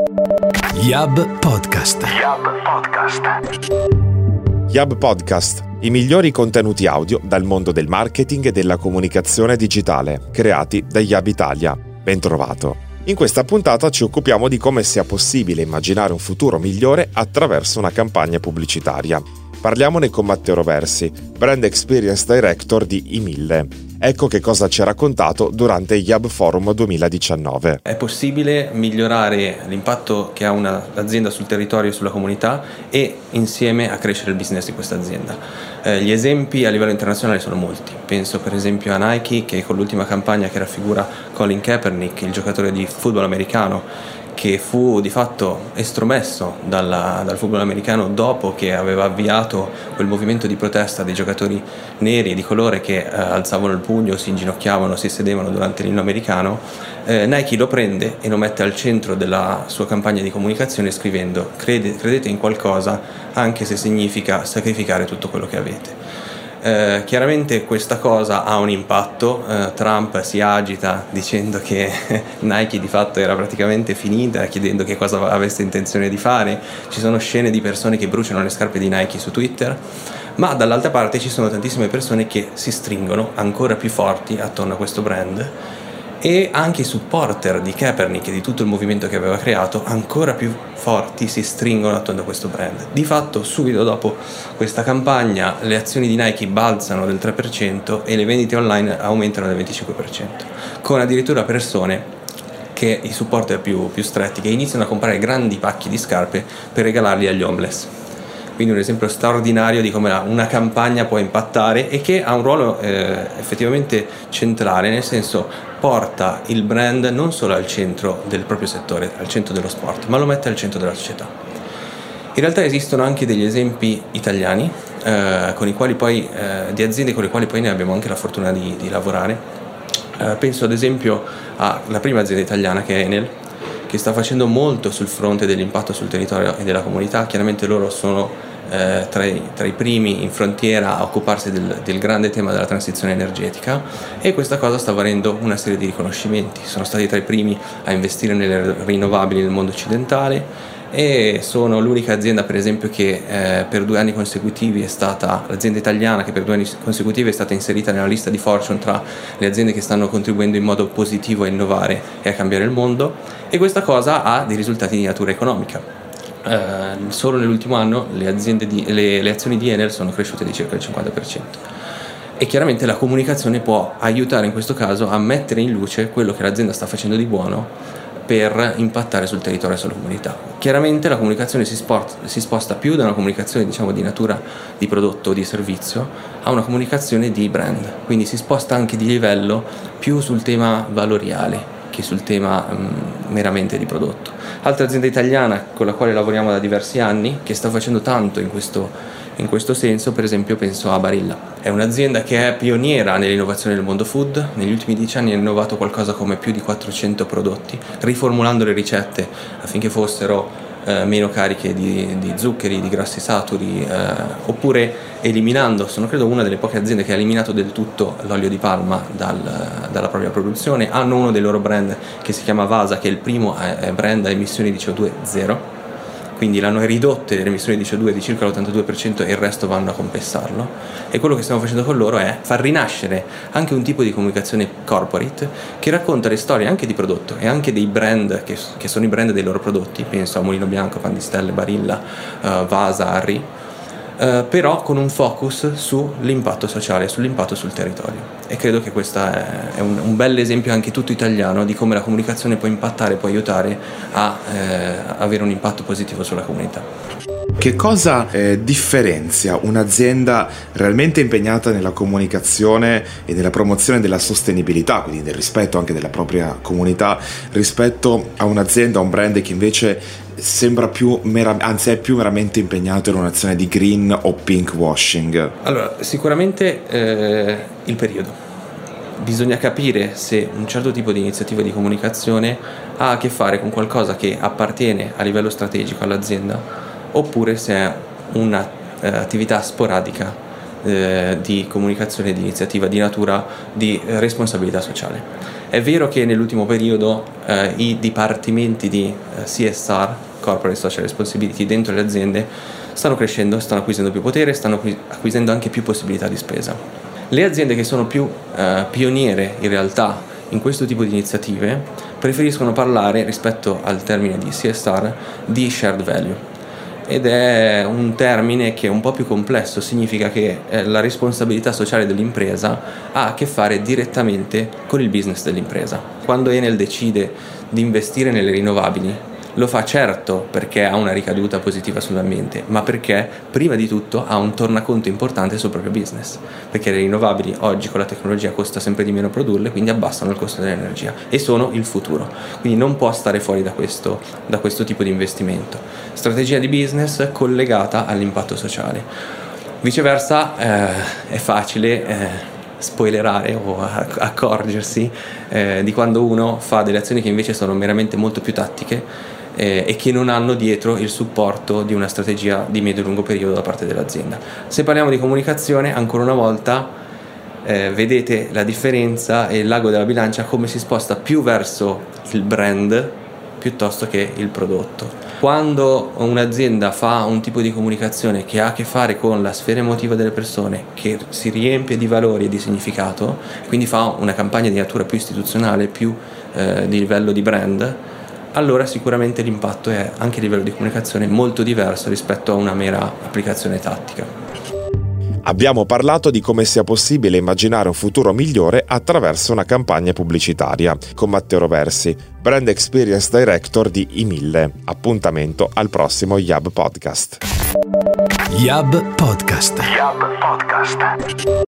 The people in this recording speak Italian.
Yab Podcast. Yab Podcast. Yab Podcast, i migliori contenuti audio dal mondo del marketing e della comunicazione digitale, creati da Yab Italia. Bentrovato. In questa puntata ci occupiamo di come sia possibile immaginare un futuro migliore attraverso una campagna pubblicitaria. Parliamone con Matteo Roversi, Brand Experience Director di I1000. Ecco che cosa ci ha raccontato durante il Yab Forum 2019. È possibile migliorare l'impatto che ha un'azienda sul territorio e sulla comunità e insieme a crescere il business di questa azienda. Eh, gli esempi a livello internazionale sono molti. Penso per esempio a Nike che con l'ultima campagna che raffigura Colin Kaepernick, il giocatore di football americano, che fu di fatto estromesso dalla, dal football americano dopo che aveva avviato quel movimento di protesta dei giocatori neri e di colore che eh, alzavano il pugno, si inginocchiavano, si sedevano durante l'inno americano, eh, Nike lo prende e lo mette al centro della sua campagna di comunicazione scrivendo Crede, credete in qualcosa anche se significa sacrificare tutto quello che avete. Eh, chiaramente questa cosa ha un impatto, eh, Trump si agita dicendo che Nike di fatto era praticamente finita, chiedendo che cosa avesse intenzione di fare, ci sono scene di persone che bruciano le scarpe di Nike su Twitter, ma dall'altra parte ci sono tantissime persone che si stringono ancora più forti attorno a questo brand e anche i supporter di Kaepernick e di tutto il movimento che aveva creato ancora più forti si stringono attorno a questo brand. Di fatto subito dopo questa campagna le azioni di Nike balzano del 3% e le vendite online aumentano del 25%, con addirittura persone che i supporter più, più stretti che iniziano a comprare grandi pacchi di scarpe per regalarli agli homeless quindi un esempio straordinario di come una campagna può impattare e che ha un ruolo eh, effettivamente centrale, nel senso porta il brand non solo al centro del proprio settore, al centro dello sport, ma lo mette al centro della società. In realtà esistono anche degli esempi italiani eh, poi, eh, di aziende con le quali poi ne abbiamo anche la fortuna di, di lavorare. Eh, penso ad esempio alla prima azienda italiana che è Enel, che sta facendo molto sul fronte dell'impatto sul territorio e della comunità. Chiaramente loro sono eh, tra, i, tra, i, primi in frontiera a occuparsi del, del, grande tema della transizione energetica e questa cosa sta avendo una serie di riconoscimenti. Sono stati tra i primi a investire nelle rinnovabili nel mondo occidentale e sono l'unica azienda per esempio che eh, per due anni consecutivi è stata l'azienda italiana che per due anni consecutivi è stata inserita nella lista di Fortune tra le aziende che stanno contribuendo in modo positivo a innovare e a cambiare il mondo e questa cosa ha dei risultati di natura economica eh, solo nell'ultimo anno le, di, le, le, azioni di Enel sono cresciute di circa il 50%. E chiaramente la comunicazione può aiutare in questo caso a mettere in luce quello che l'azienda sta facendo di buono per impattare sul territorio e sulla comunità. Chiaramente la comunicazione si, sport, si sposta più da una comunicazione diciamo, di natura di prodotto o di servizio a una comunicazione di brand, quindi si sposta anche di livello più sul tema valoriale che sul tema mh, meramente di prodotto. Altra azienda italiana con la quale lavoriamo da diversi anni, che sta facendo tanto in questo, in questo senso, per esempio penso a Barilla. È un'azienda che è pioniera nell'innovazione del mondo food, negli ultimi dieci anni ha innovato qualcosa come più di 400 prodotti, riformulando le ricette affinché fossero eh, meno cariche di, di, zuccheri, di grassi saturi, eh, oppure eliminando, sono credo una delle poche aziende che ha eliminato del tutto l'olio di palma dal, dalla propria produzione, hanno uno dei loro brand che si chiama Vasa, che è il primo eh, brand a emissioni di CO2 zero quindi l'hanno ridotte le emissioni di CO2 di circa l'82% e il resto vanno a compensarlo. E quello che stiamo facendo con loro è far rinascere anche un tipo di comunicazione corporate che racconta le storie anche di prodotto e anche dei brand che, che sono i brand dei loro prodotti, penso a Mulino Bianco, Pandistelle, Barilla, uh, Vasa, Harry eh, però con un focus sull'impatto sociale, sull'impatto sul territorio. E credo che questo è, è un, un bel esempio anche tutto italiano di come la comunicazione può impattare, può aiutare a eh, avere un impatto positivo sulla comunità. Che cosa eh, differenzia un'azienda realmente impegnata nella comunicazione e nella promozione della sostenibilità, quindi del rispetto anche della propria comunità, rispetto a un'azienda, un brand che invece sembra più, mera- anzi è più meramente impegnato in un'azione di green o pink washing? Allora, sicuramente eh, il periodo. Bisogna capire se un certo tipo di iniziativa di comunicazione ha a che fare con qualcosa che appartiene a livello strategico all'azienda oppure se è un'attività eh, sporadica eh, di comunicazione di iniziativa di natura di responsabilità sociale. È vero che nell'ultimo periodo eh, i dipartimenti di eh, CSR, Corporate Social Responsibility, dentro le aziende stanno crescendo, stanno acquisendo più potere, stanno acquisendo anche più possibilità di spesa. Le aziende che sono più eh, pioniere in realtà in questo tipo di iniziative preferiscono parlare rispetto al termine di CSR di shared value ed è un termine che è un po' più complesso, significa che eh, la responsabilità sociale dell'impresa ha a che fare direttamente con il business dell'impresa. Quando Enel decide di investire nelle rinnovabili, lo fa certo perché ha una ricaduta positiva sull'ambiente, ma perché prima di tutto ha un tornaconto importante sul proprio business, perché le rinnovabili oggi con la tecnologia costa sempre di meno produrle, quindi abbassano il costo dell'energia e sono il futuro, quindi non può stare fuori da questo, da questo tipo di investimento. Strategia di business collegata all'impatto sociale. Viceversa eh, è facile eh, spoilerare o accorgersi eh, di quando uno fa delle azioni che invece sono meramente molto più tattiche eh, e che non hanno dietro il supporto di una strategia di medio-lungo periodo da parte dell'azienda. Se parliamo di comunicazione, ancora una volta eh, vedete la differenza e il lago della bilancia come si sposta più verso il brand piuttosto che il prodotto. Quando un'azienda fa un tipo di comunicazione che ha a che fare con la sfera emotiva delle persone, che si riempie di valori e di significato, quindi fa una campagna di natura più istituzionale, più eh, di livello di brand, allora sicuramente l'impatto è anche a livello di comunicazione molto diverso rispetto a una mera applicazione tattica. Abbiamo parlato di come sia possibile immaginare un futuro migliore attraverso una campagna pubblicitaria con Matteo Roversi, Brand Experience Director di Imille. Appuntamento al prossimo Yab Podcast. Yab Podcast. Yab Podcast.